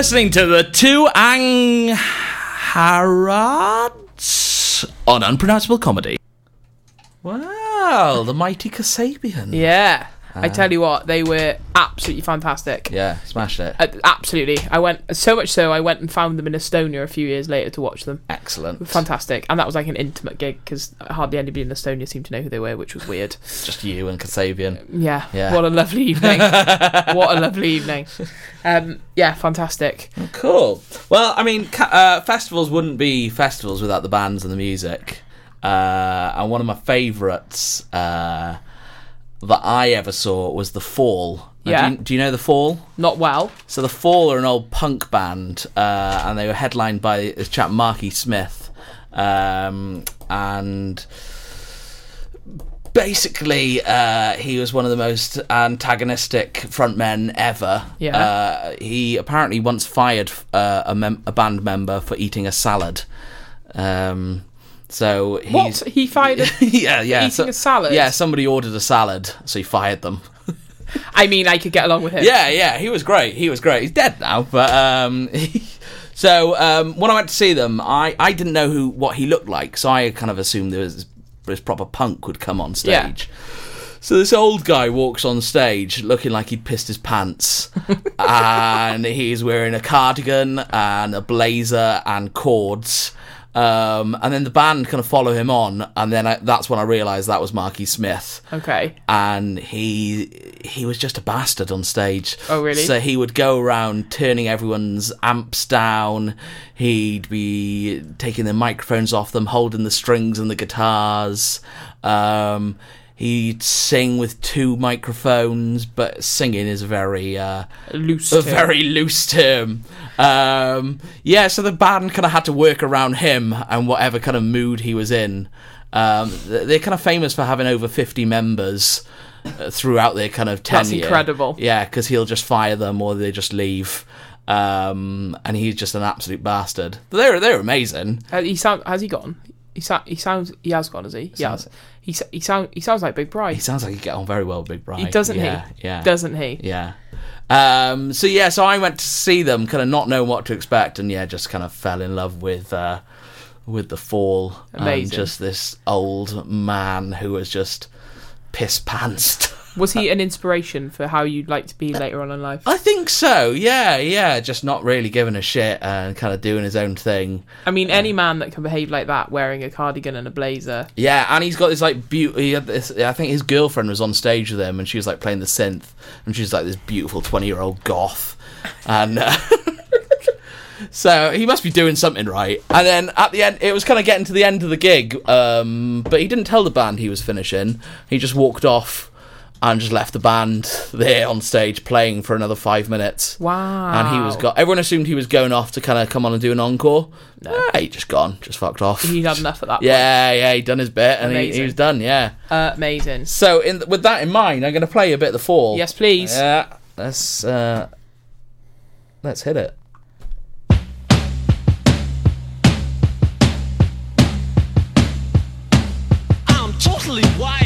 listening to the two Angharads on Unpronounceable Comedy. Wow, the mighty Kasabian. Yeah. I tell you what, they were absolutely fantastic. Yeah, smashed it. Uh, absolutely. I went so much so I went and found them in Estonia a few years later to watch them. Excellent. Fantastic, and that was like an intimate gig because hardly anybody in Estonia seemed to know who they were, which was weird. Just you and Kasabian. Yeah, Yeah. what a lovely evening. what a lovely evening. Um, yeah, fantastic. Cool. Well, I mean, uh, festivals wouldn't be festivals without the bands and the music. Uh, and one of my favourites uh, that I ever saw was The Fall. Now, Yeah. Do you, do you know The Fall? Not well. So The Fall are an old punk band, uh, and they were headlined by this chap Marky Smith, um, and basically uh, he was one of the most antagonistic frontmen ever. Yeah. Uh, he apparently once fired uh, a, mem- a band member for eating a salad. Um, so he's What he fired? A, yeah, yeah. eating a salad? Yeah, somebody ordered a salad, so he fired them. I mean, I could get along with him. Yeah, yeah, he was great. He was great. He's dead now, but um, so um, when I went to see them, I, I didn't know who what he looked like, so I kind of assumed there was this proper punk would come on Yeah. stage. So this old guy walks on stage looking like he'd pissed his pants, and he's wearing a cardigan and a blazer and cords. Um, and then the band kind of follow him on, and then I, that's when I realised that was Marky Smith Okay. and he he was just a bastard on stage. Oh, really? So he would go around turning everyone's amps down. He'd be taking the microphones off them, holding the strings and the guitars. Um, he'd sing with two microphones, but singing is a very uh, Loose. a term. very loose term. Um, yeah, so the band kind of had to work around him and whatever kind of mood he was in. Um, they're kind of famous for having over 50 members uh, throughout their kind of tenure. That's incredible. Yeah, because he'll just fire them or they just leave. Um, and he's just an absolute bastard. But they're, they're amazing. Uh, he sound has he gone? He sa- he sounds he has gone, has he? He has. He he sound he sounds like Big Bright. He sounds like he'd get on very well with Big Bright. He doesn't yeah, he? Yeah. Doesn't he? Yeah. Um, so yeah, so I went to see them, kind of not knowing what to expect, and yeah, just kind of fell in love with uh, with the fall and just this old man who was just piss pantsed. Was he an inspiration for how you'd like to be later on in life? I think so. Yeah, yeah, just not really giving a shit and kind of doing his own thing. I mean, any man that can behave like that, wearing a cardigan and a blazer. Yeah, and he's got this like beauty. This. I think his girlfriend was on stage with him, and she was like playing the synth, and she's like this beautiful twenty-year-old goth, and. Uh, So he must be doing something right. And then at the end, it was kind of getting to the end of the gig, um, but he didn't tell the band he was finishing. He just walked off and just left the band there on stage playing for another five minutes. Wow. And he was got. Everyone assumed he was going off to kind of come on and do an encore. No, he just gone, just fucked off. He'd had enough at that Yeah, yeah, he done his bit and he, he was done. Yeah. point. Amazing. So, in with that in mind, I'm going to play a bit of the fall. Yes, please. Yeah. Let's uh, let's hit it. I'm totally wired.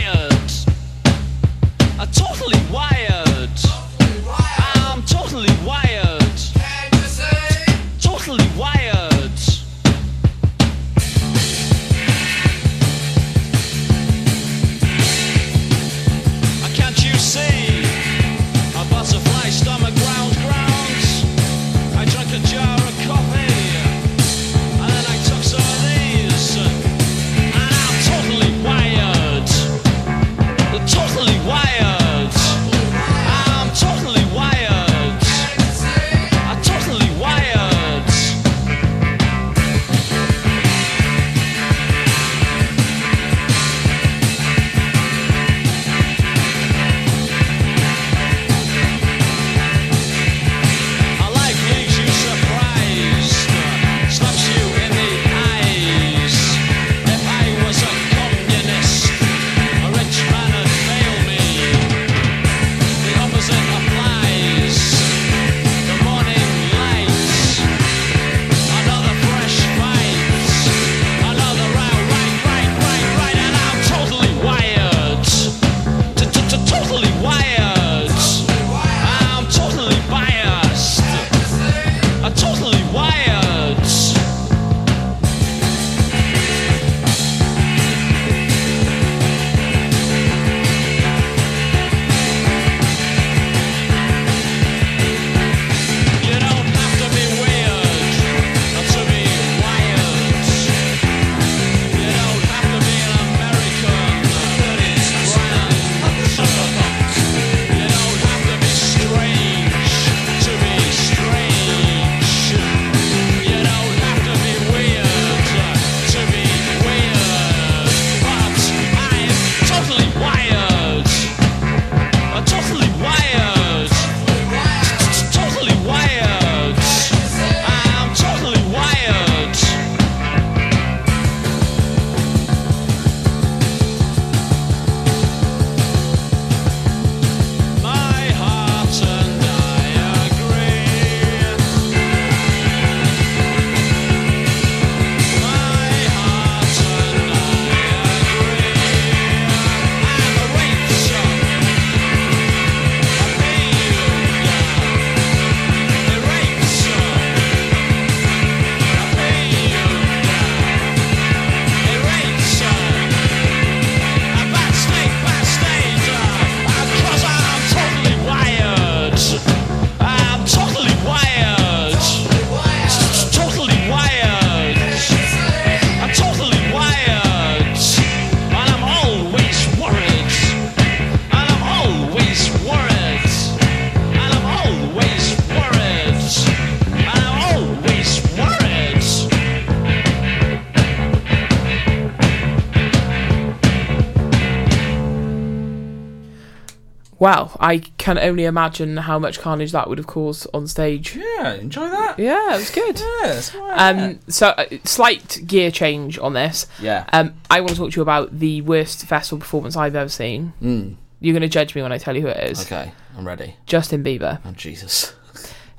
Well, I can only imagine how much carnage that would have caused on stage. Yeah, enjoy that. Yeah, it was good. Yes. Um, so uh, slight gear change on this. yeah. Um, I want to talk to you about the worst festival performance I've ever seen. Mm, You're going to judge me when I tell you who it is. okay, I'm ready. Justin Bieber. Oh Jesus.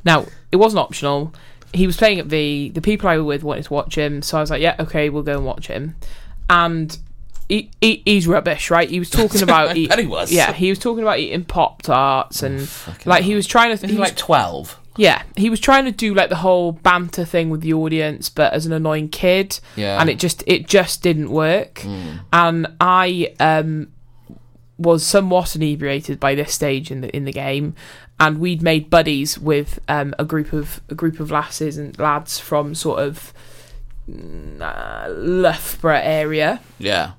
Now, it wasn't optional. He was playing at the The people I were with wanted to watch him, so I was like, "Yeah, okay, we'll go and watch him." And he, he he's rubbish, right? He was talking about eat- he was. Yeah, he was talking about eating pop tarts and Fucking like he was trying to. He he was- like twelve? yeah, he was trying to do like the whole banter thing with the audience, but as an annoying kid, Yeah. and it just it just didn't work. Mm. And I um was somewhat inebriated by this stage in the in the game, and we'd made buddies with um a group of a group of lasses and lads from sort of mm, uh, Loughborough area Yeah.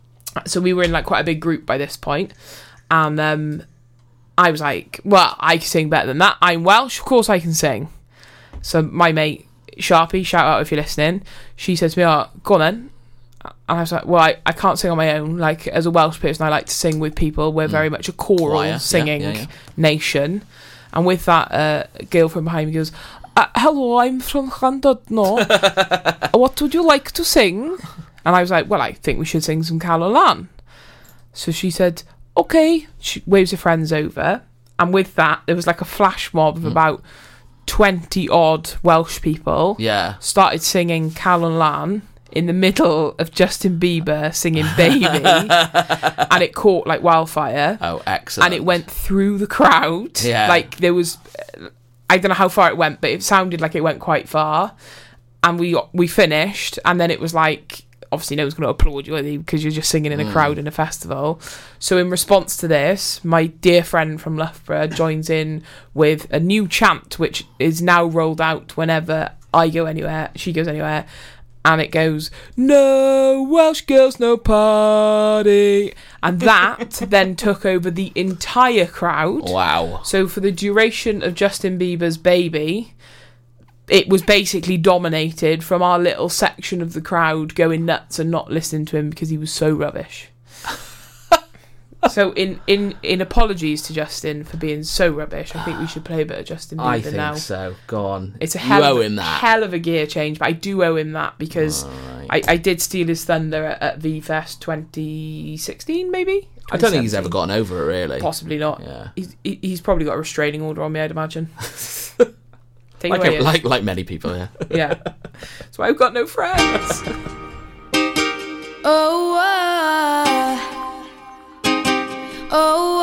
So we were in like quite a big group by this point and um i was like well i can sing better than that i'm welsh of course i can sing so my mate sharpie shout out if you're listening she said to me oh go on then and I was like, well, I, I can't sing on my own. Like, as a Welsh person, I like to sing with people. We're very much a choral Choir, singing yeah, yeah. nation. And with that, uh, a girl from behind me goes, uh, hello, I'm from Llandudno. what would you like to sing? And I was like, well, I think we should sing some Calon Lan. So she said, okay. She waves her friends over. And with that, there was like a flash mob of Hmm. about 20 odd Welsh people Yeah. started singing Calon Lan in the middle of Justin Bieber singing Baby. and it caught like wildfire. Oh, excellent. And it went through the crowd. Yeah. Like there was, I don't know how far it went, but it sounded like it went quite far. And we we finished, and then it was like obviously no one's going to applaud you because you're just singing in a mm. crowd in a festival. So in response to this, my dear friend from Loughborough joins in with a new chant, which is now rolled out whenever I go anywhere, she goes anywhere. And it goes, no Welsh girls, no party. And that then took over the entire crowd. Wow. So for the duration of Justin Bieber's baby, it was basically dominated from our little section of the crowd going nuts and not listening to him because he was so rubbish. so in, in in apologies to Justin for being so rubbish, I think we should play a bit of Justin Bieber I think now. so. Go on. It's a you hell, owe of, him that. hell of a gear change, but I do owe him that because I, I did steal his thunder at, at VFest 2016, maybe. I don't think he's 2017. ever gotten over it, really. Possibly not. Yeah. He's, he- he's probably got a restraining order on me, I'd imagine. Take Like, away. a, like like many people, yeah. yeah. That's why I've got no friends. Oh, uh, oh, oh,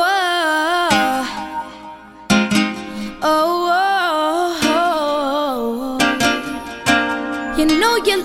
oh, oh, oh. You know you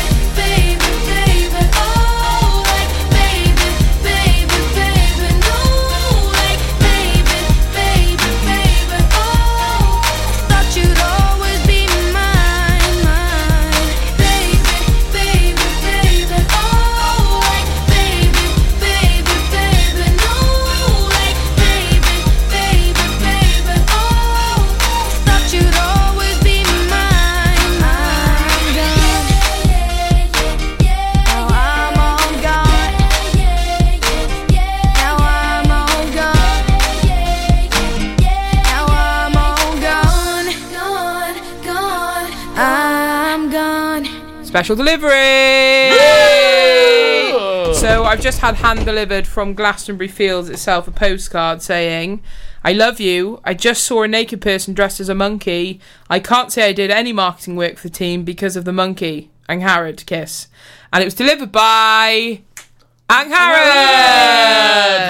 Special delivery! So I've just had hand delivered from Glastonbury Fields itself a postcard saying, I love you. I just saw a naked person dressed as a monkey. I can't say I did any marketing work for the team because of the monkey. Angharad, kiss. And it was delivered by Angharad!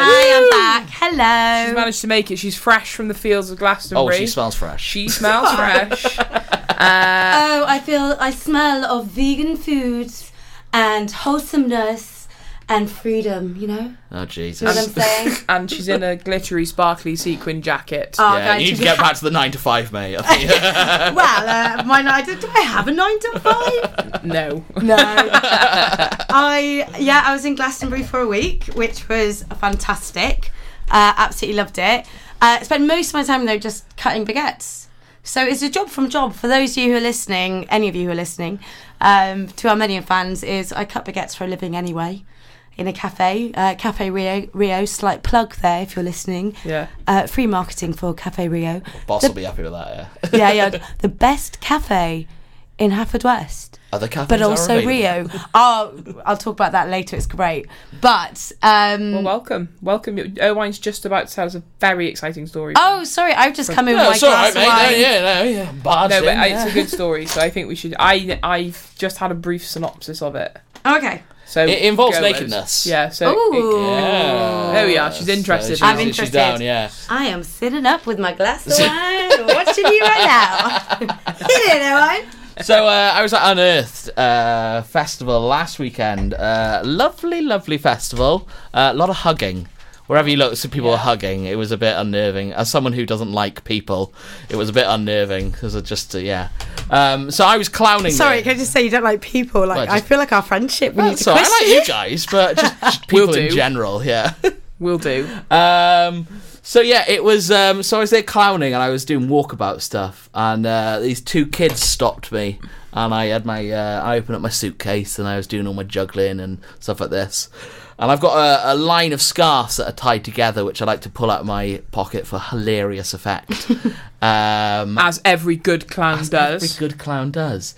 Hi, I'm back. Hello. She's managed to make it. She's fresh from the fields of Glastonbury. Oh, she smells fresh. She smells fresh. Oh, I feel I smell of vegan foods and wholesomeness and freedom. You know, Oh, you Jesus. know what I'm saying? and she's in a glittery, sparkly sequin jacket. Oh, yeah, guys, you need to get ha- back to the nine to five, mate. I think. Well, uh, my nine. Do I have a nine to five? No. No. I yeah, I was in Glastonbury for a week, which was fantastic. Uh, absolutely loved it. Uh, spent most of my time though just cutting baguettes. So it's a job from job. For those of you who are listening, any of you who are listening, um, to our many fans, is I cut baguettes for a living anyway. In a cafe, uh, Cafe Rio, Rio, slight plug there if you're listening. Yeah. Uh, free marketing for Cafe Rio. Boss The- will be happy with that. Yeah. yeah, yeah. The best cafe in Haverfordwest Other cafes but also available. Rio. Oh, I'll talk about that later. It's great. But um, Well, welcome. Welcome. Irwine's just about to tell us a very exciting story. oh, sorry, I've just come in with my glass right, of mate. No, wine. yeah, no, yeah. Barged No, in, but yeah. it's a good story, so I think we should. I I've just had a brief synopsis of it. Okay. So It involves go, nakedness. Yeah. So Ooh. Yeah. There we are, she's interested. she's, I'm interested. she's down, yeah. I am sitting up with my glass of wine, watching you right now. Hit it, wine. So uh, I was at Unearthed uh, festival last weekend. Uh, lovely, lovely festival. Uh, a lot of hugging. Wherever you look, some people were hugging. It was a bit unnerving. As someone who doesn't like people, it was a bit unnerving because it just uh, yeah. Um, so I was clowning. Sorry, there. can I just say you don't like people? Like Well, I feel like our friendship. We need to So I like you guys, but just, just Will people in general. Yeah. we'll do. Um, so yeah, it was. Um, so I was there clowning, and I was doing walkabout stuff, and uh, these two kids stopped me, and I had my. Uh, I opened up my suitcase, and I was doing all my juggling and stuff like this. And I've got a, a line of scarves that are tied together, which I like to pull out of my pocket for hilarious effect. um, As every good clown does. Every good clown does.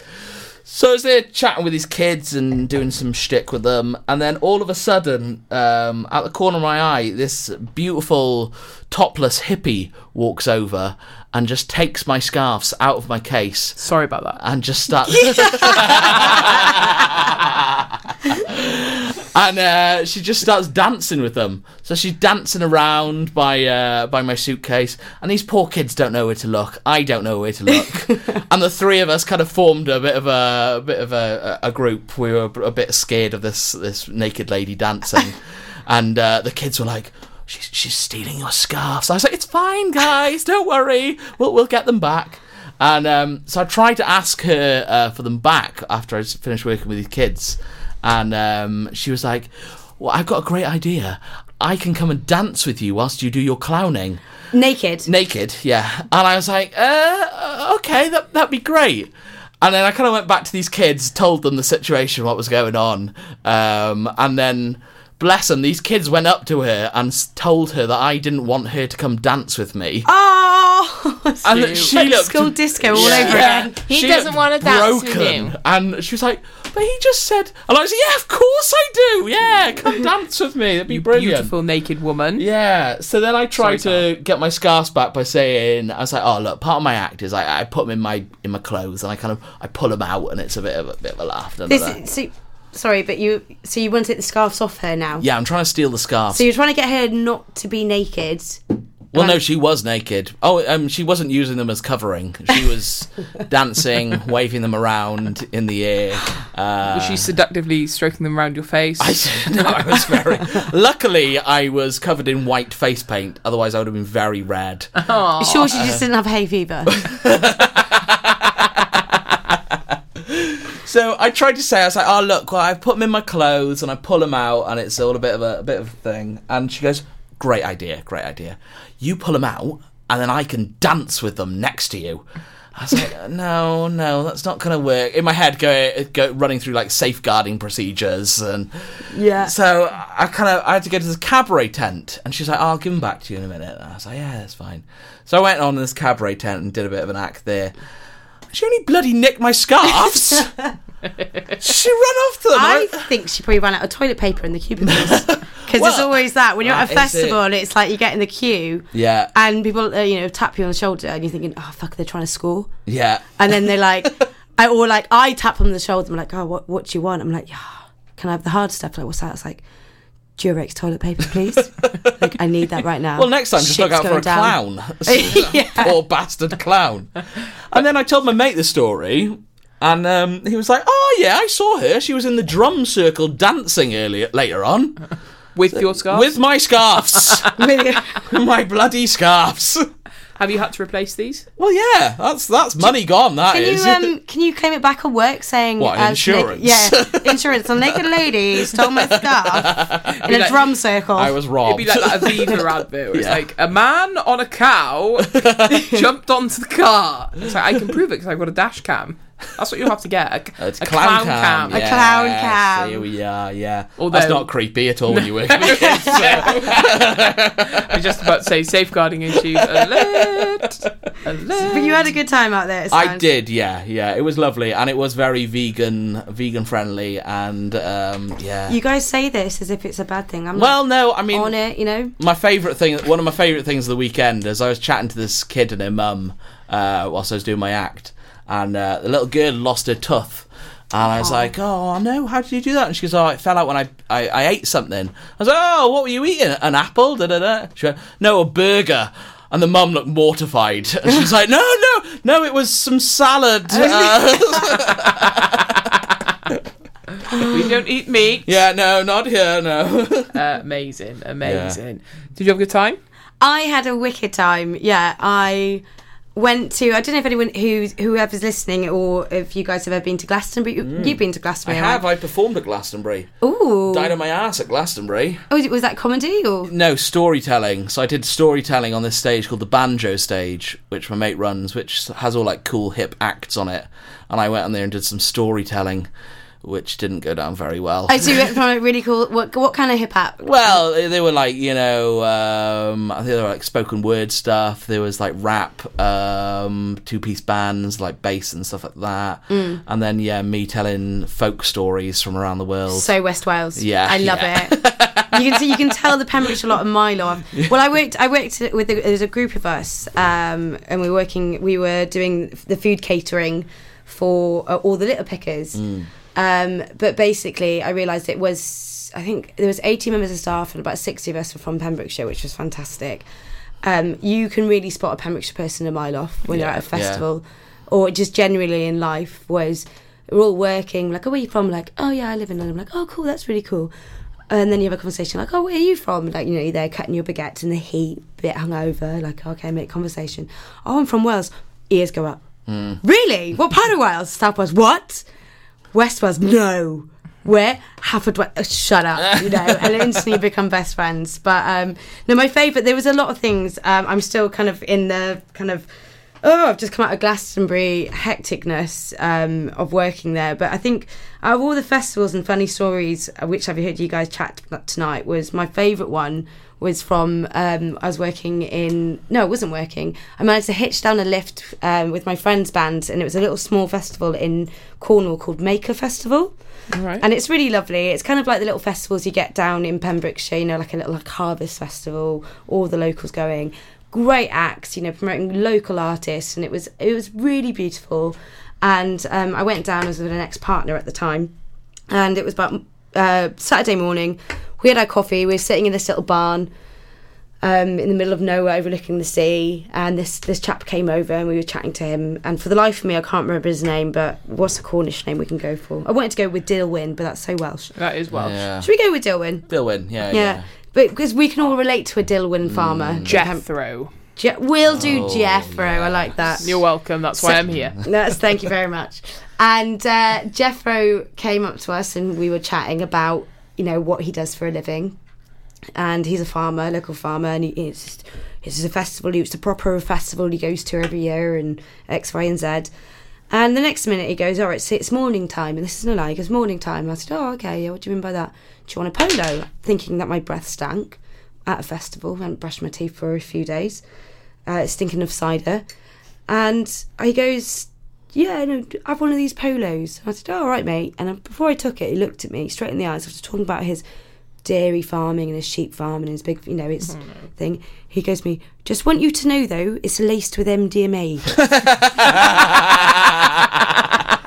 So was there chatting with his kids and doing some shtick with them, and then all of a sudden, um, out the corner of my eye, this beautiful topless hippie walks over and just takes my scarves out of my case Sorry about that. and just starts. and uh, she just starts dancing with them. So she's dancing around by uh, by my suitcase, and these poor kids don't know where to look. I don't know where to look, and the three of us kind of formed a bit of a, a bit of a, a group. We were a bit scared of this this naked lady dancing, and uh, the kids were like. She's, she's stealing your scarves. I was like, it's fine, guys. Don't worry. We'll, we'll get them back. And um, so I tried to ask her uh, for them back after I finished working with these kids. And um, she was like, Well, I've got a great idea. I can come and dance with you whilst you do your clowning. Naked. Naked, yeah. And I was like, uh, okay, that, that'd be great. And then I kind of went back to these kids, told them the situation, what was going on. Um, and then, bless them, these kids went up to her and told her that I didn't want her to come dance with me. Oh. And she like looked school disco all Yeah. over again. He She doesn't wanna dance with broken. you. And she was like, but he just said, and I was like, yeah, of course I do. Yeah, mm. come dance with me. That'd be You brilliant. beautiful naked woman. Yeah. So then I tried Sorry, to get my scarves back by saying, I was like, oh look, part of my act is I, I put them in my in my clothes and I kind of I pull them out and it's a bit of a bit of a laugh. da, da, This da. is, so, sorry, but you so you want to take the scarves off her now? Yeah, I'm trying to steal the scarves. So you're trying to get her not to be naked. Well, no, she was naked. Oh, um, she wasn't using them as covering. She was dancing, waving them around in the air. Uh, Was she seductively stroking them around your face? I, no, I was very. Luckily, I was covered in white face paint. Otherwise, I would have been very red. You sure she just didn't have hay fever? So I tried to say, I was like, "Oh, look, well, I put them in my clothes and I pull them out, and it's all a bit of a, a bit of a thing." And she goes, "Great idea, great idea. You pull them out, and then I can dance with them next to you." I was like, "No, no, that's not going to work." In my head, go, go running through like safeguarding procedures, and yeah. so I kind of I had to go to this cabaret tent, and she's like, "Oh, "I'll give them back to you in a minute." And I was like, "Yeah, that's fine." So I went on this cabaret tent and did a bit of an act there. She only bloody nicked my scarves. she ran off to them. I I- think she probably ran out of toilet paper in the cubicles. Because Well, it's always that when you're at a festival it. and it's like you get in the queue yeah, and people, uh, you know, tap you on the shoulder and you're thinking, oh fuck, they're trying to score. yeah. And then they're like, I or like I tap them on the shoulder. And I'm like, oh, what what do you want? I'm like, yeah, can I have the hard stuff? Like, what's that? It's like. Durex toilet paper, please. like, I need that right now. Well, next time, just look out for a going down. clown. Yeah. Poor bastard clown. And then I told my mate the story, and um, he was like, "Oh yeah, I saw her. She was in the drum circle dancing earlier later on with your scarf. with my scarves, my bloody scarves." Have you had to replace these? Well, yeah, that's that's money gone. That Can is. you um can you claim it back at work saying What, uh, insurance? naked- yeah, insurance. A naked lady stole my scarf in a like- drum circle. I was wrong. It'd be like that Aviva advert. Where it's like a man on a cow jumped onto the car. It's like I can prove it because I've got a dash cam. That's what you'll have to get. A, It's a clown, clown, cam. cam. A clown cam. Here we are. Yeah, Although- that's not creepy at all when you work with kids. I was just about to say safeguarding issues. Alert! Alert! but you had a good time out there. it I did, yeah, yeah. It was lovely, and it was very vegan, vegan friendly, and um, yeah. You guys say this as if it's a bad thing. I'm well, no, I mean, on it. You know. my favourite thing, one of my favourite things of the weekend is I was chatting to this kid and her mum uh, whilst I was doing my act, and uh, the little girl lost her tooth. And I was like, oh no, how did you do that? And she goes, oh, it fell out when I, I, I ate something. I was like, oh, what were you eating? An apple? Da da da. She went, no, a burger. And the mum looked mortified. And she was like, no, no, no, it was some salad. Uh, we don't eat meat. yeah, no, not here, no. Uh, amazing, amazing. Did you have a good time? I had a wicked time. Yeah, I went to. I don't know if anyone who whoever's listening or if you guys have ever been to Glastonbury. You, You've been to Glastonbury. I have. right? I performed at Glastonbury. Ooh. Died on my ass at Glastonbury. Oh, was that comedy or? No, storytelling. So I did storytelling on this stage called the Banjo Stage, which my mate runs, which has all like cool hip acts on it. And I went on there and did some storytelling, which didn't go down very well. I do it from a really cool. What what kind of hip hop? Well, they were like you know, um, I think they were like spoken word stuff. There was like rap, um, two piece bands like bass and stuff like that. Mm. And then yeah, me telling folk stories from around the world. So West Wales. Yeah, I love yeah. it. you can see, you can tell the Pembrokeshire lot of Milo. I've- Well, I worked, I worked with a, there was a group of us, um, and we were working, we were doing the food catering for uh, all the litter pickers. Um, but basically, I realised it was, I think there was 80 members of staff and about 60 of us were from Pembrokeshire, which was fantastic. Um, you can really spot a Pembrokeshire person a mile off when you're at a yeah. festival, or just generally in life. Whereas we're all working, like, oh, where are you from? Like, oh yeah, I live in London. I'm like, oh, cool, that's really cool. And then you have a conversation like, oh, where are you from? Like, you know, you're there cutting your baguettes in the heat, bit hungover. Like, okay, make conversation. Oh, I'm from Wales. Ears go up. Really? What part of Wales? South Wales. What? West Wales? No. Where? Haverfordwest. Oh, shut up. You know, and instantly become best friends. But um, no, my favourite. There was a lot of things. Um, I'm still kind of in the kind of. Oh, I've just come out of Glastonbury hecticness um, of working there. But I think out of all the festivals and funny stories, uh, which I've heard you guys chat tonight, was my favourite one was from um, I was working in no, it wasn't working. I managed to hitch down a lift um, with my friend's band, and it was a little small festival in Cornwall called Maker Festival. Right. And it's really lovely. It's kind of like the little festivals you get down in Pembrokeshire, you know, like a little like harvest festival, all the locals going. Great acts, you know, promoting local artists, and it was it was really beautiful. And um, I went down as with an ex partner at the time, and it was about uh, Saturday morning. We had our coffee. We were sitting in this little barn um, in the middle of nowhere, overlooking the sea. And this this chap came over, and we were chatting to him. And for the life of me, I can't remember his name. But what's a Cornish name we can go for? I wanted to go with Dilwyn, but that's so Welsh. that is Welsh. Yeah. Should we go with Dilwyn? Dilwyn, yeah, Yeah. yeah. But because we can all relate to a Dilwyn farmer. Jethro. Je- we'll do Oh, Jeffro. I like that. You're welcome. That's why I'm here. That's thank you very much. And uh, Jeffro came up to us and we were chatting about you know what he does for a living. And he's a farmer, local farmer, and he, it's just, it's a festival. It's a proper festival he goes to every year, and X, Y, and Z. And the next minute he goes, "All right, it's morning time," and this is no lie. He "Morning time." And I said, "Oh, okay. Yeah, what do you mean by that? Do you want a polo?" Thinking that my breath stank at a festival. I hadn't brushed my teeth for a few days. Uh, stinking of cider. And he goes, Yeah, no, have one of these polos. And I said, oh, all right, mate. And before I took it, he looked at me straight in the eyes after talking about his dairy farming and his sheep farm and his big, you know, his mm-hmm. thing. He goes to me, Just want you to know, though, it's laced with MDMA.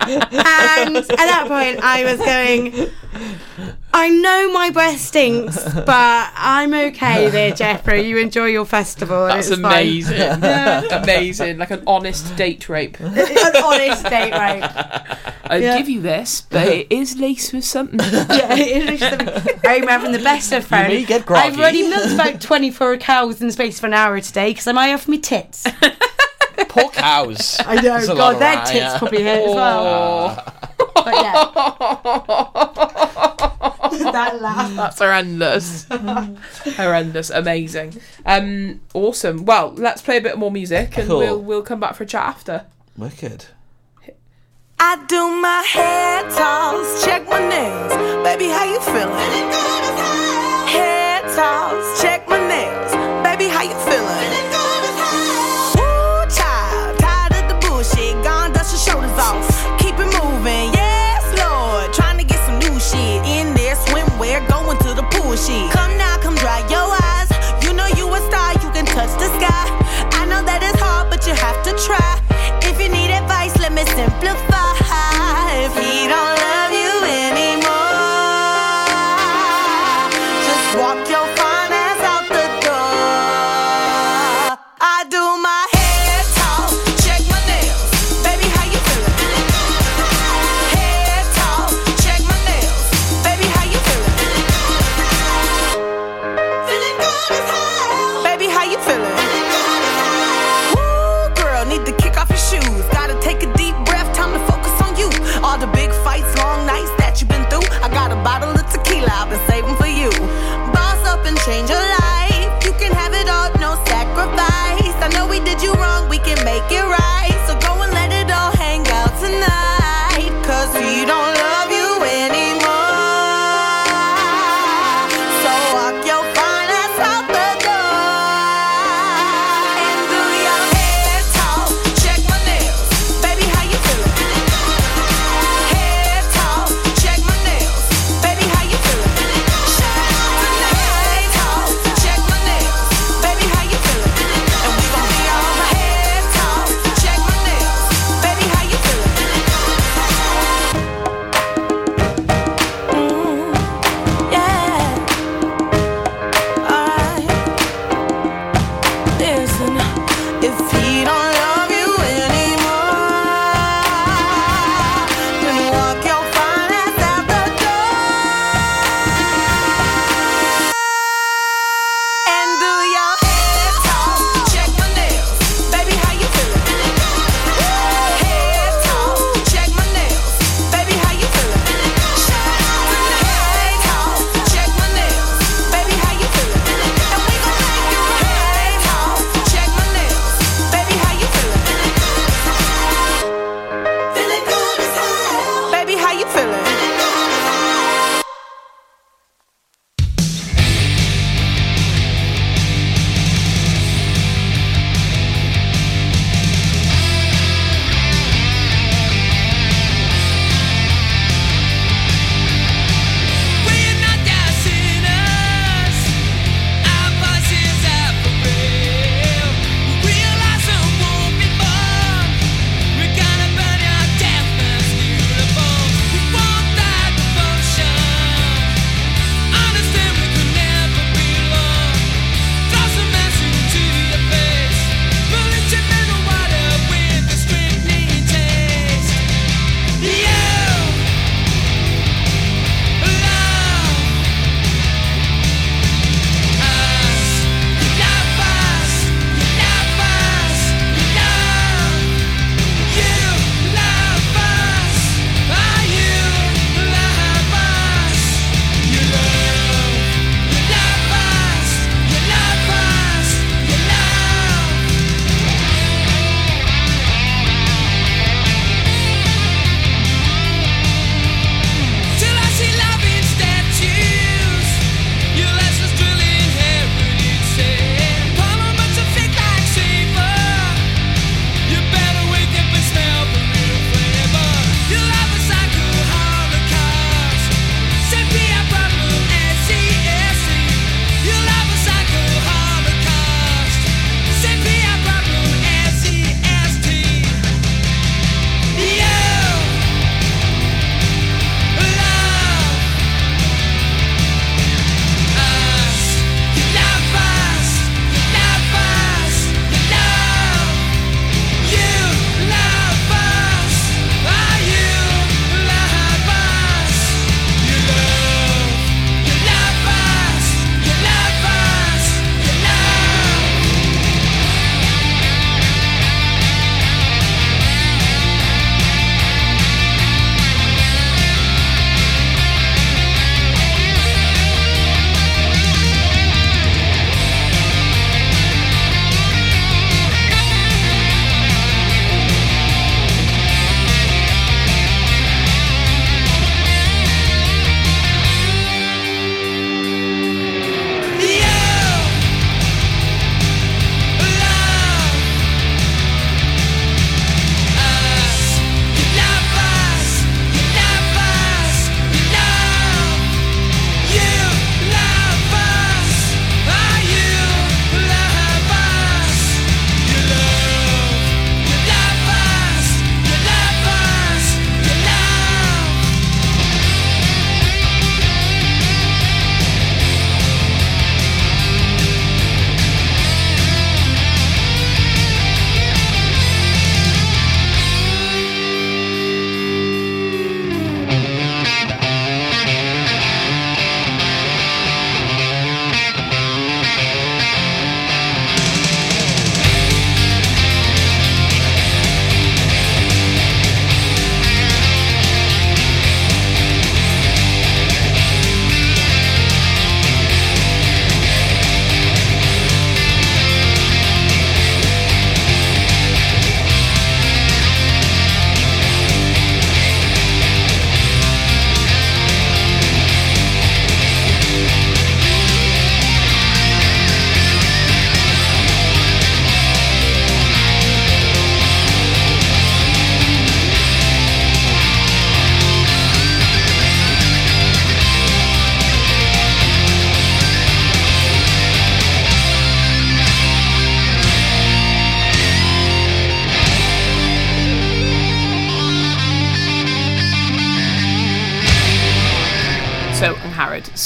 and at that point, I was going, I know my breath stinks, but I'm okay there, Jeffrey. You enjoy your festival. and That's it's fine." amazing. amazing. Like an honest date rape. An honest date, rape. I'll Yeah. give you this, but it is laced with something. Yeah, it is the- I'm having the best of friends. may get groggy. I've already milked about 24 cows in the space of an hour today because I'm high off my tits. Poor cows. I know, There's a God, their that, tits yeah. probably hurt as well. But yeah. that laugh. That's horrendous. horrendous. Amazing. Um, awesome. Well, let's play a bit more music and Cool. we'll we'll come back for a chat after. Wicked. I do my hair toss, check my nails. Baby, how you feeling? Hair toss, check simplify.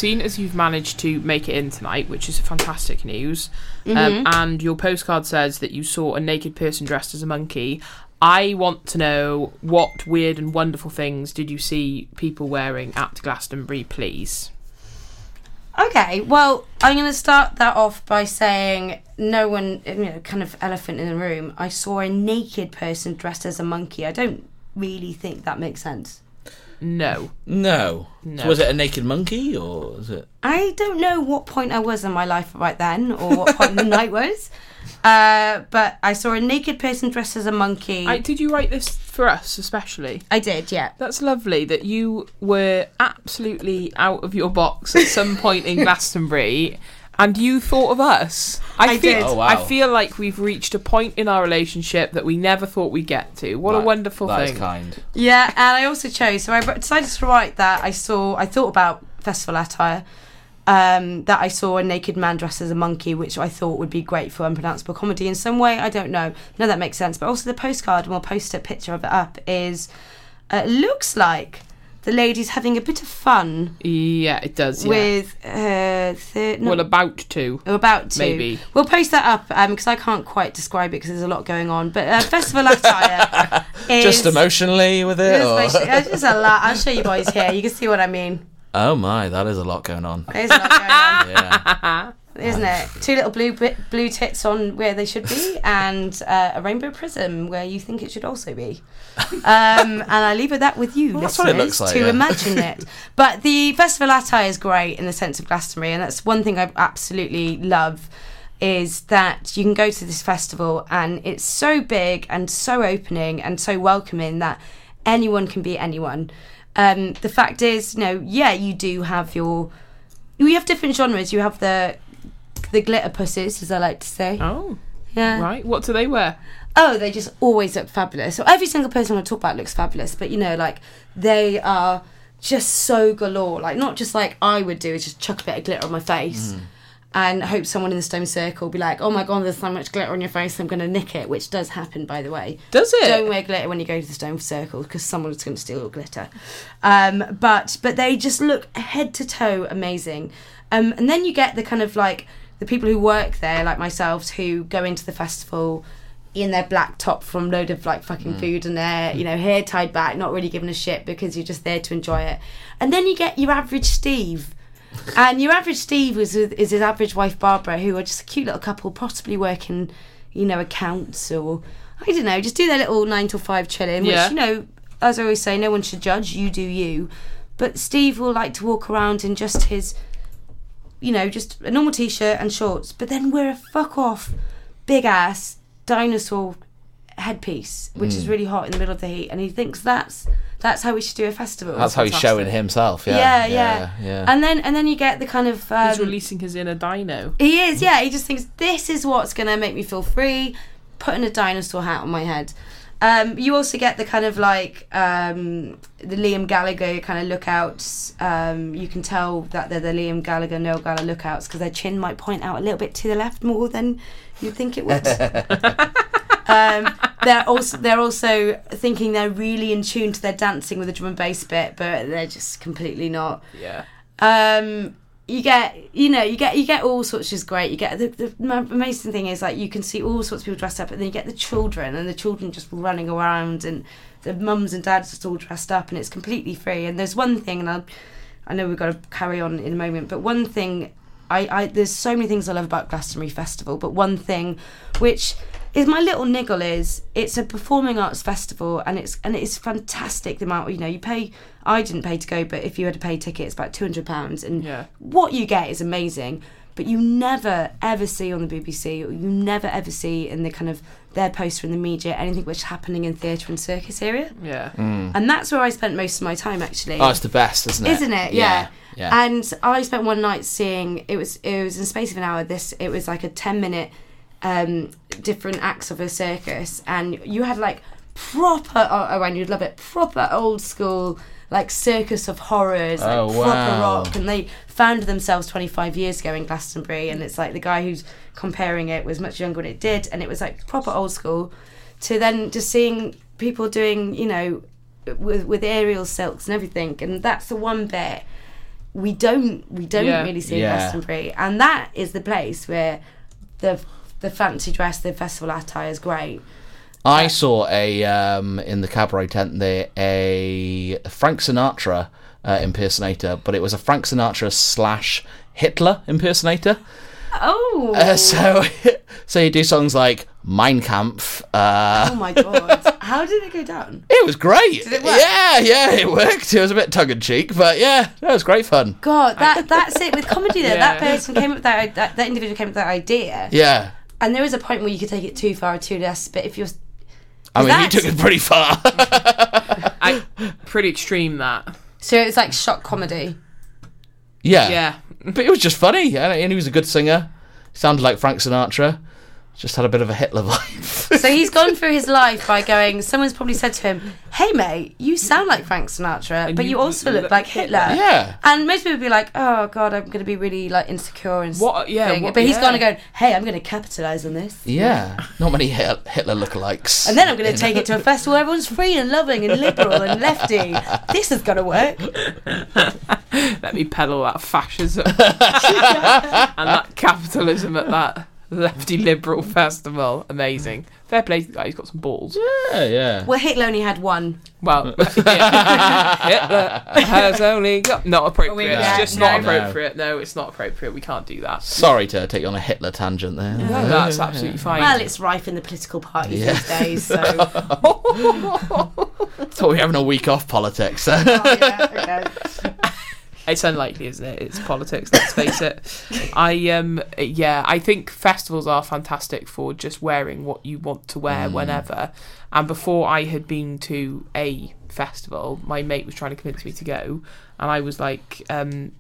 Seen as you've managed to make it in tonight, which is fantastic news, Mm-hmm. um, and your postcard says that you saw a naked person dressed as a monkey. I want to know what weird and wonderful things did you see people wearing at Glastonbury, please? Okay, well, I'm going to start that off by saying no one, you know, kind of elephant in the room. I saw a naked person dressed as a monkey. I don't really think that makes sense. No. No. No. So was it a naked monkey or was it? I don't know what point I was in my life right then or what point the night was. Uh, but I saw a naked person dressed as a monkey. I, did you write this for us, especially? I did, yeah. That's lovely that you were absolutely out of your box at some point in Glastonbury and you thought of us. I, I feel, did. Oh, wow. I feel like we've reached a point in our relationship that we never thought we'd get to. What a wonderful that thing. is kind. Yeah, and I also chose. So I decided to write that I saw. I thought about festival attire. Um, that I saw a naked man dressed as a monkey, which I thought would be great for unpronounceable comedy in some way. I don't know. No, that makes sense. But also the postcard, and we'll post a picture of it up. Is uh, looks like the lady's having a bit of fun Yeah, it does. Yeah. with uh, the, no, well, about to. we're about to. Maybe. We'll post that up because I can't quite describe it because there's a lot going on. But uh, festival attire is Just emotionally with it? It's Or? just a lot. I'll show you boys here. You can see what I mean. Oh my, that is a lot going on. There's a lot going on, Yeah. Isn't it? Two little blue blue tits on where they should be, and uh, a rainbow prism where you think it should also be. Um, and I leave it that with you, Well, that's what it listeners, looks like, to yeah. imagine it. But the festival attire is great in the sense of Glastonbury, and that's one thing I absolutely love. Is that you can go to this festival and it's so big and so opening and so welcoming that anyone can be anyone. Um, the fact is, you know, yeah, you do have your we have different genres. You have the the glitter pussies, as I like to say. Oh, Yeah. right. What do they wear? Oh, they just always look fabulous. So every single person I talk about looks fabulous, but you know, like they are just so galore. Like not just like I would do is just chuck a bit of glitter on my face. And hope someone in the stone circle will be like, "Oh my god, there's so much glitter on your face, I'm going to nick it," which does happen, by the way. Does it? Don't wear glitter when you go to the stone circle because someone's going to steal your glitter. Um, but but they just look head to toe amazing. Um, and then you get the kind of like the people who work there, like myself, who go into the festival in their black top from load of like fucking mm. food and their you know hair tied back, not really giving a shit because you're just there to enjoy it. And then you get your average Steve. And your average Steve was with, is his average wife Barbara, who are just a cute little couple, possibly working, you know, accounts or I don't know, just do their little nine to five chilling. Yeah. Which you know, as I always say, no one should judge. You do you. But Steve will like to walk around in just his, you know, just a normal t-shirt and shorts, but then wear a fuck off, big ass dinosaur headpiece, which Hmm. is really hot in the middle of the heat, and he thinks that's that's how we should do a festival. That's how he's showing himself. Yeah. Yeah, yeah, yeah. And then and then you get the kind of um, He's releasing his inner dino. he is, yeah. He just thinks this is what's gonna make me feel free. Putting a dinosaur hat on my head. Um, you also get the kind of like um, the Liam Gallagher kind of lookouts. Um, you can tell that they're the Liam Gallagher, Noel Gallagher lookouts because their chin might point out a little bit to the left more than you'd think it would. um, they're also they're also thinking they're really in tune to their dancing with the drum and bass bit, but they're just completely not Yeah. um you get you know you get you get all sorts which is great. You get the, the amazing thing is like you can see all sorts of people dressed up and then you get the children and the children just running around and the mums and dads just all dressed up and it's completely free. And there's one thing and I I know we've got to carry on in a moment but one thing I, I there's so many things I love about Glastonbury Festival but one thing which is my little niggle is it's a performing arts festival and it's and it's fantastic the amount you know you pay I didn't pay to go but if you had to pay a ticket it's about 200 pounds and Yeah. what you get is amazing but you never ever see on the BBC or you never ever see in the kind of their poster in the media anything which is happening in theatre and circus area Yeah. Mm. and that's where I spent most of my time actually oh, it's the best, isn't it? isn't it? Yeah. Yeah. And I spent one night seeing it was it was in the space of an hour. This it was like a ten minute um different acts of a circus, and you had like proper oh, oh and you'd love it proper old school like circus of horrors, like Oh, proper wow. rock, and they founded themselves twenty five years ago in Glastonbury, and it's like the guy who's comparing it was much younger when it did, and it was like proper old school. To then just seeing people doing, you know, with with aerial silks and everything, and that's the one bit we don't we don't Yeah. really see in Glastonbury, and that is the place where the the fancy dress, the festival attire is great. I saw a um, in the cabaret tent there a Frank Sinatra uh, impersonator, but it was a Frank Sinatra slash Hitler impersonator. Oh, Uh, so so you do songs like Mein Kampf. Uh, oh my god, how did it go down? it was great. Did it work? Yeah, yeah, it worked. It was a bit tongue in cheek, but yeah, that was great fun. God, that that's it with comedy. Though that person came up with that, that that individual came up with that idea, Yeah. And there was a point where you could take it too far or too less. But if you're I mean, he That's- took it pretty far. I, pretty extreme that. so, it's like shock comedy. yeah. Yeah. But it was just funny, and and he was a good singer. Sounded like Frank Sinatra. Just had a bit of a Hitler vibe. So he's gone through his life by going. Someone's probably said to him, "Hey mate, you sound like Frank Sinatra, And but you you also look look like Hitler." Hitler." Yeah. And most people would be like, "Oh God, I'm going to be really like insecure and What- yeah, what- but he's yeah. gone and going, "Hey, I'm going to capitalize on this." yeah. Not many Hitler lookalikes. And then I'm going to take it to a festival where everyone's free and loving and liberal and lefty. This is going to work. Let me peddle that fascism and that capitalism at that lefty liberal festival. Amazing. Fair play to the guy, he's got some balls. Yeah, yeah. Well, Hitler only had one. Well, yeah. Hitler has only got. Not appropriate. Yeah, it's just no. not appropriate. No, it's not appropriate. We can't do that. Sorry to take you on a Hitler tangent there. No, that's absolutely fine. Well, it's rife in the political parties Yeah. these days. So, Thought we were having a week off politics. Oh, yeah, okay. It's unlikely, isn't it? It's politics. Let's face it. I um yeah, I think festivals are fantastic for just wearing what you want to wear whenever. And before I had been to a festival, my mate was trying to convince me to go, and I was like, um,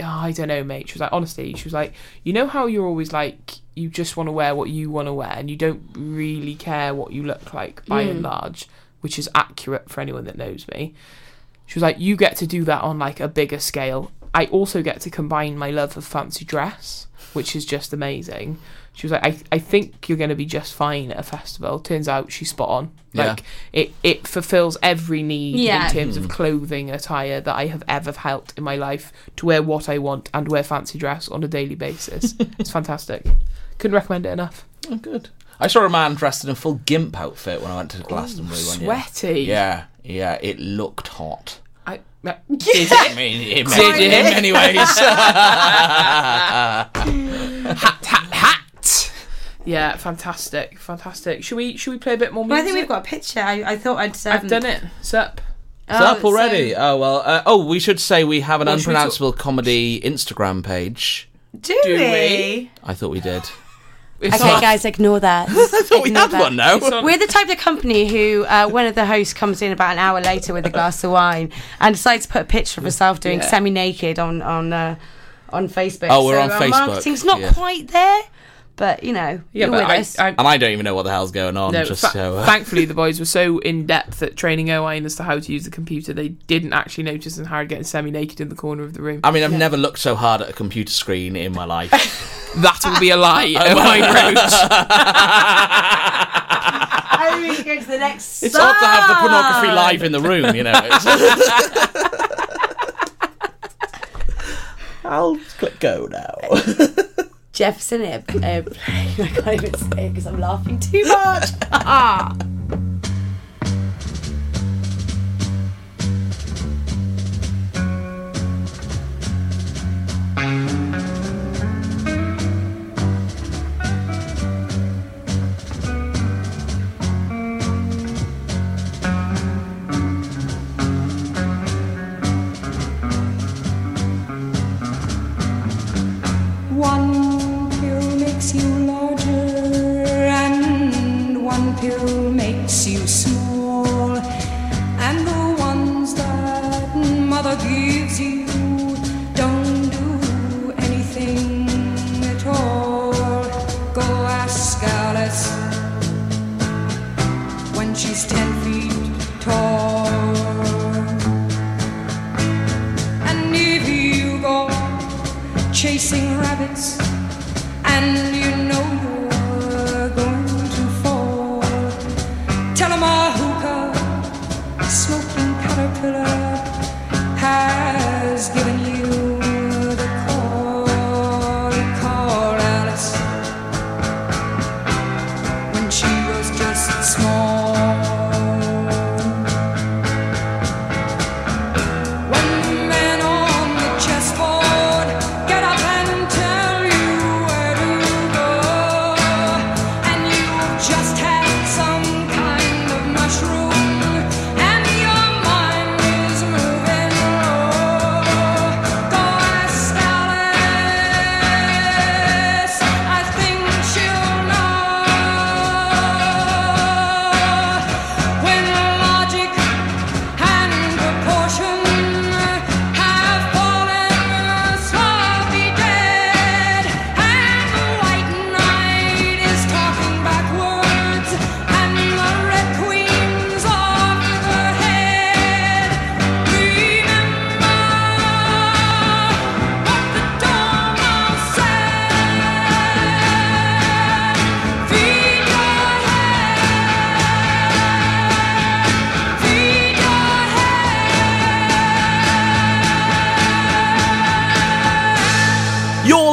oh, I don't know, mate. She was like, honestly, she was like, you know how you're always like, you just want to wear what you want to wear, and you don't really care what you look like by and large, which is accurate for anyone that knows me. She was like, you get to do that on like a bigger scale. I also get to combine my love of fancy dress, which is just amazing. She was like, I, I think you're going to be just fine at a festival. Turns out she's spot on. Yeah. Like it, it fulfills every need Yeah. in terms of hmm. clothing, attire that I have ever felt in my life to wear what I want and wear fancy dress on a daily basis. it's fantastic. Couldn't recommend it enough. oh, good. I saw a man dressed in a full gimp outfit when I went to Glastonbury one year. Sweaty. Yeah, yeah, it looked hot. I, uh, did it? I mean, in Did many, it? in many ways. hat, hat, hat. Yeah, fantastic, fantastic. Should we should we play a bit more music? Well, I think we've got a picture. I, I thought I'd. Um, I've done it. Sup? It's oh, up already. so- oh well. Uh, oh, we should say we have an Well, should talk- unpronounceable comedy Instagram page. do, Do we? we? I thought we did. It's Okay, not- guys, ignore that. I thought we Ignore had that. one now. It's on- We're the type of company who uh, one of the hosts comes in about an hour later with a glass of wine and decides to put a picture of herself doing Yeah. semi-naked on on uh, on Facebook. Oh, we're so on our Facebook, Marketing's not yeah. quite there, but you know, Yeah, you're but with I, us. I, And I don't even know what the hell's going on. no, just fa- so. Uh, thankfully the boys were so in depth at training Owain as to how to use the computer, they didn't actually notice Angharad getting semi-naked in the corner of the room. I mean, I've never looked so hard at a computer screen in my life. that will be a lie. Owain wrote. I think we should go to the next. It's odd to have the pornography live in the room, you know. I'll click go now. Jefferson Airplane. Um, I can't even say it because I'm laughing too much.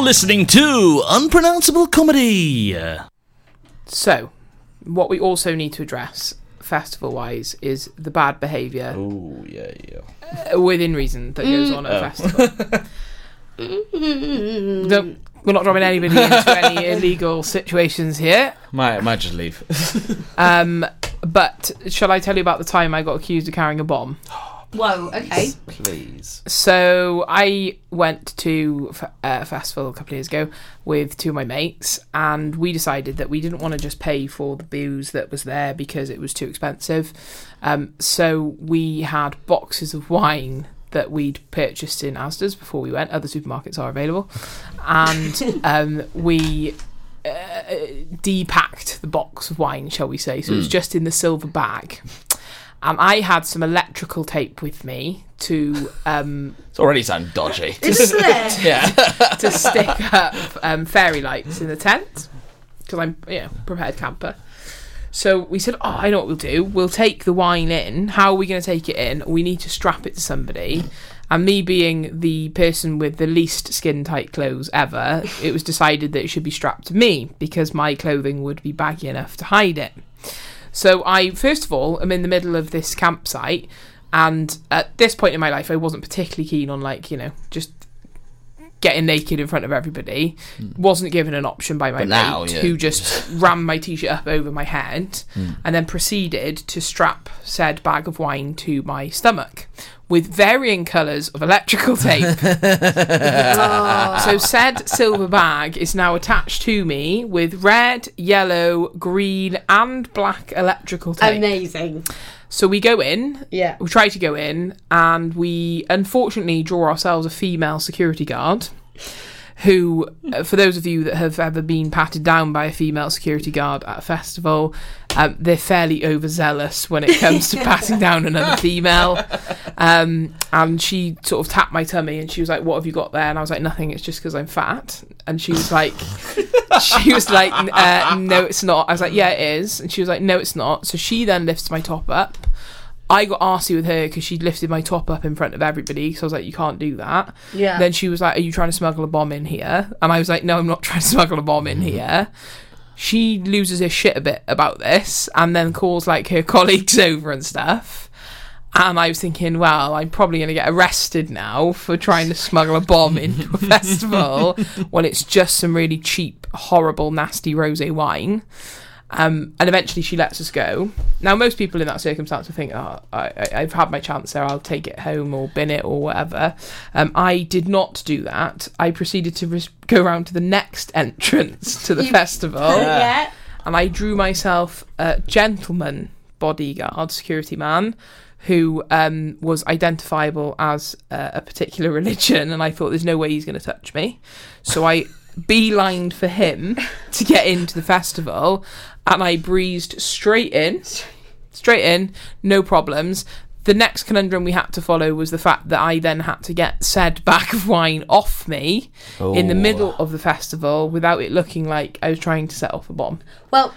listening to Unpronounceable Comedy. So, what we also need to address, festival wise, is the bad behaviour Oh yeah, yeah. uh, within reason that goes on at a festival. Don't, we're not dropping anybody into any illegal situations here. Might might just leave. Um, but shall I tell you about the time I got accused of carrying a bomb? Whoa, okay. Please. So I went to a festival a couple of years ago with two of my mates, and we decided that we didn't want to just pay for the booze that was there because it was too expensive. Um, so we had boxes of wine that we'd purchased in Asda's before we went. Other supermarkets are available, and um, we uh, depacked the box of wine, shall we say? So it was just in the silver bag. And I had some electrical tape with me to um, It's already sounding dodgy. Isn't it? yeah. to stick up um, fairy lights in the tent because I'm, you know, prepared camper. So we said, "Oh, I know what we'll do. We'll take the wine in. How are we going to take it in? We need to strap it to somebody." And me being the person with the least skin tight clothes ever, it was decided that it should be strapped to me because my clothing would be baggy enough to hide it. So I, first of all, am in the middle of this campsite, and at this point in my life, I wasn't particularly keen on like you know just getting naked in front of everybody. Hmm. Wasn't given an option by my But now, mate, yeah. who just rammed my t-shirt up over my head, hmm. and then proceeded to strap said bag of wine to my stomach with varying colours of electrical tape. Ah. So said silver bag is now attached to me with red, yellow, green, and black electrical tape. Amazing. So we go in. Yeah. We try to go in, and we unfortunately draw ourselves a female security guard. Who, uh, for those of you that have ever been patted down by a female security guard at a festival, um, they're fairly overzealous when it comes to patting down another female. Um, and she sort of tapped my tummy and she was like, "What have you got there?" And I was like, "Nothing. It's just because I'm fat." And she was like, "She was like, uh, no, it's not." I was like, "Yeah, it is." And she was like, "No, it's not." So she then lifts my top up. I got arsy with her because she'd lifted my top up in front of everybody. So I was like, "You can't do that." Yeah. Then she was like, "Are you trying to smuggle a bomb in here?" And I was like, "No, I'm not trying to smuggle a bomb in mm-hmm. here." She loses her shit a bit about this, and then calls like her colleagues over and stuff. And I was thinking, well, I'm probably going to get arrested now for trying to smuggle a bomb into a festival when it's just some really cheap, horrible, nasty rosé wine. Um, and eventually she lets us go. Now, most people in that circumstance would think, oh, I, I, I've had my chance there, I'll take it home or bin it or whatever. Um, I did not do that. I proceeded to res- go around to the next entrance to the festival yeah. and I drew myself a gentleman bodyguard, security man, who um, was identifiable as uh, a particular religion, and I thought there's no way he's going to touch me, so I beelined for him to get into the festival, and I breezed straight in, straight in, no problems. The next conundrum we had to follow was the fact that I then had to get said bag of wine off me in the Oh. middle of the festival without it looking like I was trying to set off a bomb. Well,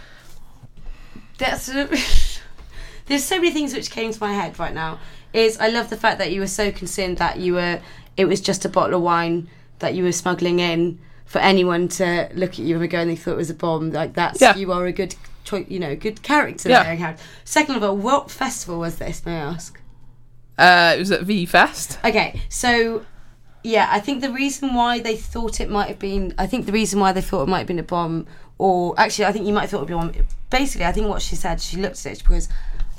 that's there's so many things which came to my head right now. Is I love the fact that you were so concerned that you were it was just a bottle of wine that you were smuggling in for anyone to look at you and go and they thought it was a bomb. Like that's Yeah. you are a good choice, you know, good character. Yeah. there, Harry. Second of all, what festival was this? May I ask? Uh, it was at V Fest. Okay, so yeah, I think the reason why they thought it might have been, I think the reason why they thought it might have been a bomb, or actually, I think you might have thought it would be a bomb. Basically, I think what she said, she looked at it because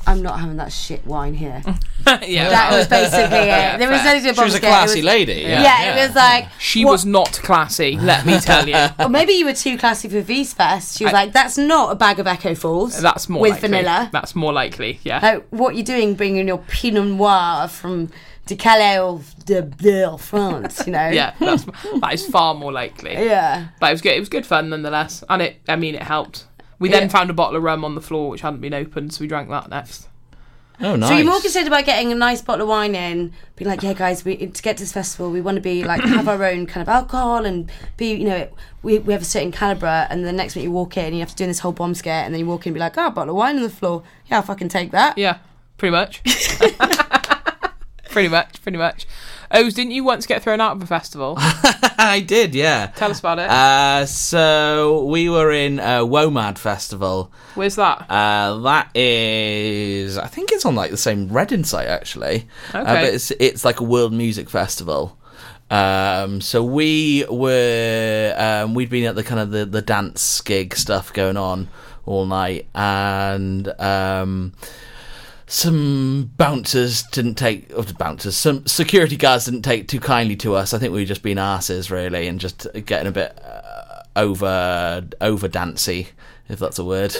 I'm not having that shit wine here. yeah, That was basically it. There was fair. nothing She was a classy lady. Yeah. Yeah, it was like she what- was not classy. Let me tell you. Or maybe you were too classy for V's Fest. She was like, "That's not a bag of Echo Falls. That's more with likely. vanilla. That's more likely. Yeah. Like, what you doing, bringing your Pinot Noir from de Calais or de, de France? You know? yeah, that's that is far more likely. yeah. But it was good. It was good fun nonetheless, and it. I mean, it helped. We then Yeah. found a bottle of rum on the floor which hadn't been opened, so we drank that next. Oh, nice. So you're more concerned about getting a nice bottle of wine in, being like, yeah, guys, we to get to this festival, we want to be like have our own kind of alcohol and be, you know, we, we have a certain caliber. And the next minute you walk in, you have to do this whole bomb scare, and then you walk in and be like, oh, a bottle of wine on the floor. Yeah, I'll fucking take that. Yeah, pretty much. pretty much, pretty much. O's, didn't you once get thrown out of a festival? I did, yeah. Tell us about it. Uh, so we were in uh, WOMAD Festival. Where's that? Uh, that is, I think it's on like the same Reading site actually. Uh, Okay. but it's it's like a world music festival. Um, so we were um, we'd been at the kind of the, the dance gig stuff going on all night, and um, some bouncers didn't take or the bouncers some security guards didn't take too kindly to us. I think we were just being asses really and just getting a bit uh, over over dancy if that's a word.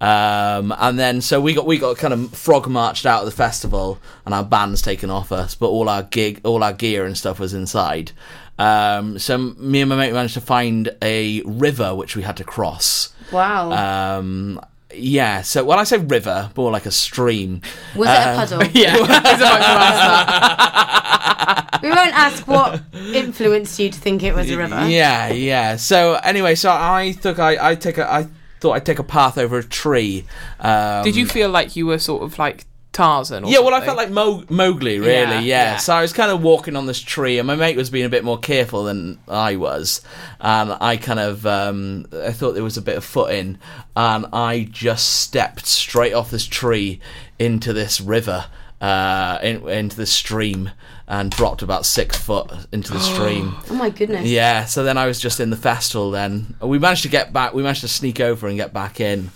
Um, and then so we got we got kind of frog marched out of the festival and our band's taken off us but all our gig all our gear and stuff was inside. Um, so me and my mate managed to find a river which we had to cross. Wow. um, yeah, so when I say river, more like a stream. was it a puddle? yeah, I was about to ask that. We won't ask what influenced you to think it was a river. Yeah, yeah. So anyway, so I took I I take a I thought I'd take a path over a tree. Um, Did you feel like you were sort of like Tarzan? Or Yeah, well, I felt like Mo- Mowgli, really. Yeah, Yeah, yeah. So I was kind of walking on this tree, and my mate was being a bit more careful than I was, and I kind of um, I thought there was a bit of footing, and I just stepped straight off this tree into this river, uh, in, into the stream, and dropped about six foot into the stream. Oh my goodness. Yeah, so then I was just in the festival. Then we managed to get back. We managed to sneak over and get back in.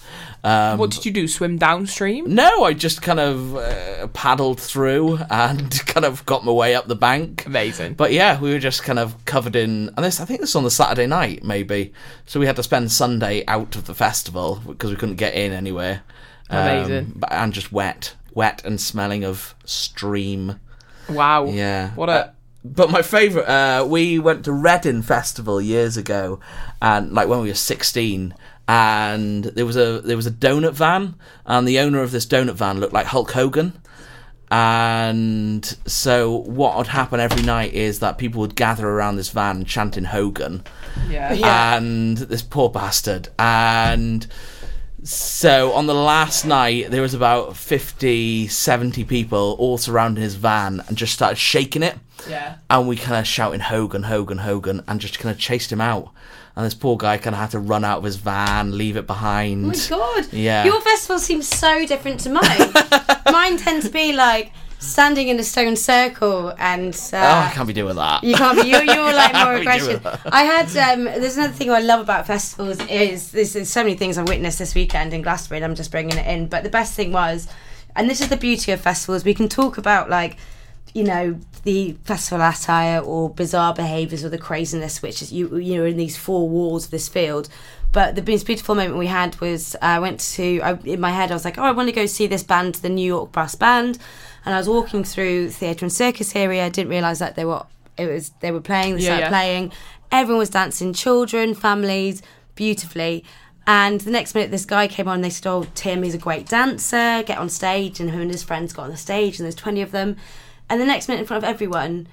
Um, What did you do? Swim downstream? no, I just kind of uh, paddled through and kind of got my way up the bank. Amazing. But yeah, we were just kind of covered in, and this I think this was on the Saturday night maybe. So we had to spend Sunday out of the festival because we couldn't get in anywhere. Um, Amazing. but, and just wet, wet and smelling of stream. Wow. Yeah. What a. Uh, but my favourite, uh, we went to Reading Festival years ago, and like when we were sixteen, and there was a there was a donut van, and the owner of this donut van looked like Hulk Hogan. And so, what would happen every night is that people would gather around this van chanting Hogan, yeah. and this poor bastard. And so on the last night, there was about 50, 70 people all surrounding his van and just started shaking it. Yeah. And we kind of shouting Hogan, Hogan, Hogan, and just kind of chased him out. And this poor guy kind of had to run out of his van, leave it behind. Oh my god. Yeah. Your festival seems so different to mine. mine tends to be like standing in a stone circle and uh, oh, I can't be doing that. You can't be. You're, you're like more aggressive. I had. Um, there's another thing I love about festivals is there's, there's so many things I witnessed this weekend in Glastonbury. and I'm just bringing it in. But the best thing was, and this is the beauty of festivals. We can talk about like, you know, the festival attire or bizarre behaviours or the craziness, which is you you know in these four walls of this field. But the most beautiful moment we had was I went to I, in my head I was like, oh, I want to go see this band, the New York Brass Band, and I was walking through theatre and circus area. I didn't realise that they were it was they were playing, they Yeah, started yeah. playing. Everyone was dancing, children, families, beautifully. And the next minute, this guy came on. and They said, "Oh, Tim, he's a great dancer. Get on stage." And him and his friends got on the stage, and there's twenty of them. And the next minute, in front of everyone,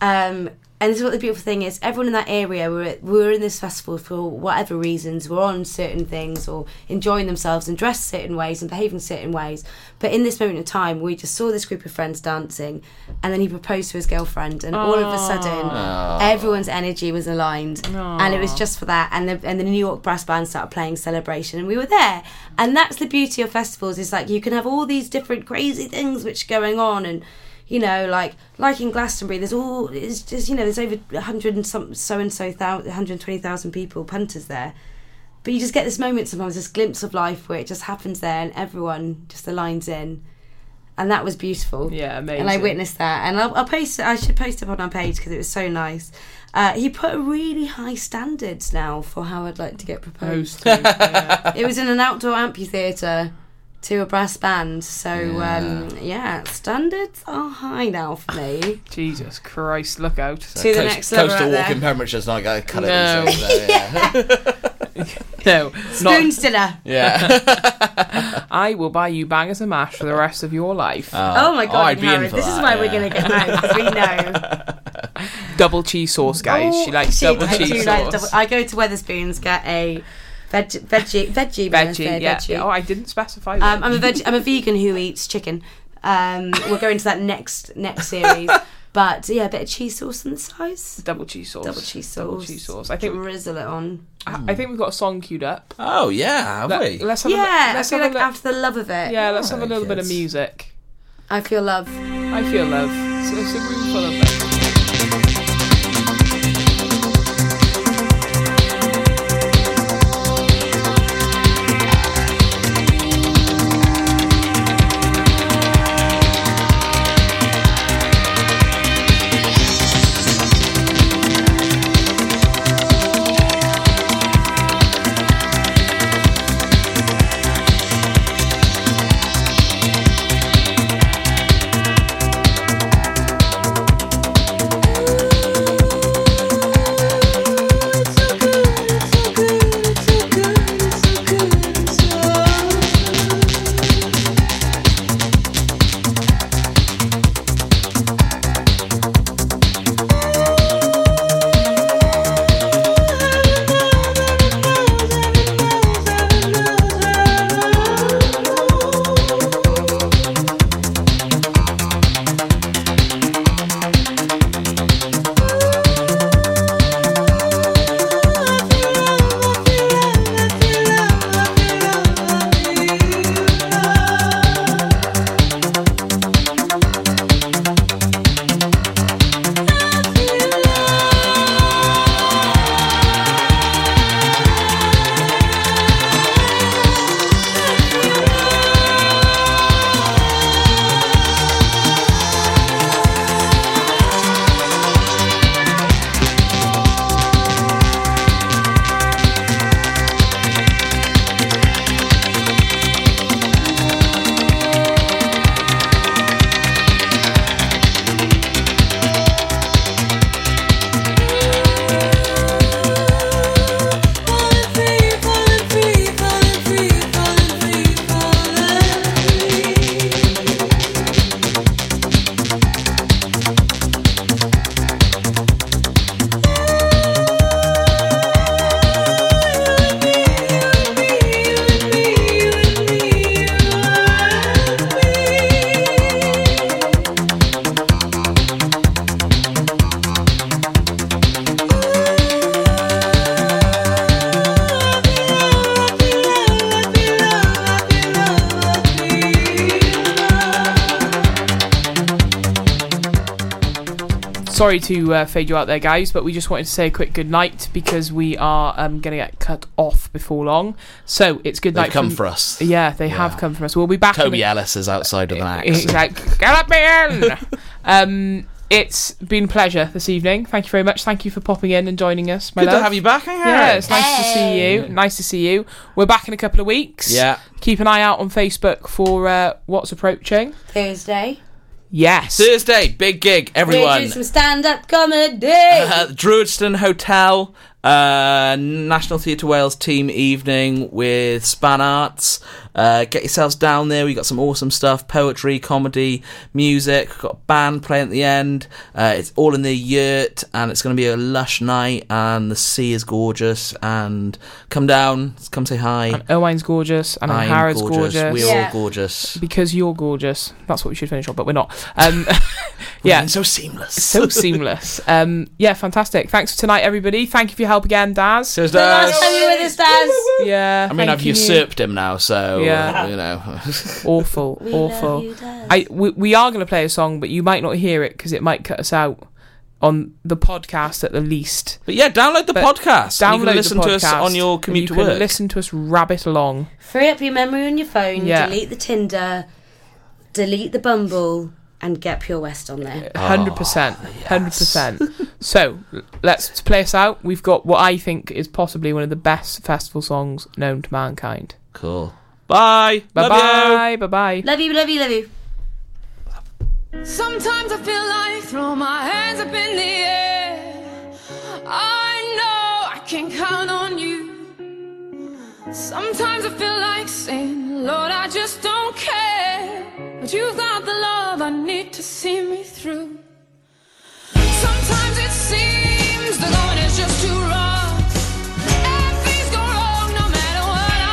um, and this is what the beautiful thing is: everyone in that area were were in this festival for whatever reasons, were on certain things or enjoying themselves and dressed certain ways and behaving certain ways. But in this moment in time, we just saw this group of friends dancing, and then he proposed to his girlfriend, and all of a sudden, everyone's energy was aligned, and it was just for that. And the and the New York brass band started playing Celebration, and we were there. And that's the beauty of festivals: is like you can have all these different crazy things which are going on and you know, like like in Glastonbury, there's all it's just you know there's over hundred and some so and so thousand, hundred twenty thousand people punters there, but you just get this moment sometimes, this glimpse of life where it just happens there and everyone just aligns in, and that was beautiful. Yeah, amazing. And I witnessed that, and I'll, I'll post. I should post it on our page because it was so nice. Uh, he put a really high standards now for how I'd like to get proposed. Post. yeah. it was in an outdoor amphitheatre to a brass band, so um, yeah, standards are high now for me. Jesus Christ, look out. to the next level Coastal out walking there. Pembrokeshire's not going to cut No. it. so, yeah. No, Spoon not, stiller. yeah. I will buy you bangers and mash for the rest of your life. Oh my god, I'd Harry, this is that, why we're going to get married. we know. double cheese sauce, guys. she Oh, likes she- double I do cheese like sauce. double- I go to Wetherspoons, get a veg, veggie, veggie, Veggie, Wednesday, yeah. veggie. Oh, I didn't specify. Um. I'm a veg- I'm a vegan who eats chicken. Um, we'll go into that next next series. But yeah, a bit of cheese sauce on the sides. Double cheese sauce. Double cheese sauce. Double cheese sauce. I think drizzle it on. I I think we've got a song queued up. Oh yeah, have Let, we? us have Yeah, a, I let's feel have like a, after the love of it. yeah, let's have a Alright, little bit of music. I feel love. I feel love. So it's a room full of love. Sorry to uh, fade you out there, guys, but we just wanted to say a quick good night because we are um, going to get cut off before long. So it's good They've night. come from- for us. Yeah, they have come for us. We'll be back. in Toby a- Ellis is outside with an axe. He's like, get me in. um, it's been a pleasure this evening. Thank you very much. Thank you for popping in and joining us, my Good love. to have you back. Yeah, it's nice to see you. Nice to see you. We're back in a couple of weeks. Yeah. Keep an eye out on Facebook for uh, what's approaching. Thursday. Yes. Thursday, big gig, everyone. We're doing some stand-up comedy. Uh, Druidston Hotel, uh, National Theatre Wales team evening with Span Arts. Uh, get yourselves down there. We got some awesome stuff: poetry, comedy, music. We've got a band playing at the end. Uh, it's all in the yurt, and it's going to be a lush night. And the sea is gorgeous. And come down, come say hi. Owain's gorgeous and Angharad's gorgeous. We're Yeah. all gorgeous. Because you're gorgeous. That's what we should finish on, but we're not. Um, yeah. So seamless. So seamless. Um, yeah, fantastic. Thanks for tonight, everybody. Thank you for your help again, Daz. Cheers, The last Daz. time you were with us, Daz. Yeah. I mean, I've thank you. usurped him now, so Yeah. you know. Awful, We awful. love you, Daz. I we, we are going to play a song, but you might not hear it because it might cut us out on the podcast at the least. But yeah, download the But podcast. and Download you can listen the to us on your commute you to can work. Listen to us rabbit along. Free up your memory on your phone. Yeah. Delete the Tinder. Delete the Bumble. And get Pure West on there. Hundred percent, ah, hundred percent. So let's play us out. We've got what I think is possibly one of the best festival songs known to mankind. Cool. Bye. Bye bye, bye bye. Love you, love you, love you. Sometimes I feel like throw my hands up in the air. I know I can count on you. Sometimes I feel like saying, Lord, I just don't care. But you've got the love I need to see me through. Sometimes it seems the going is just too rough.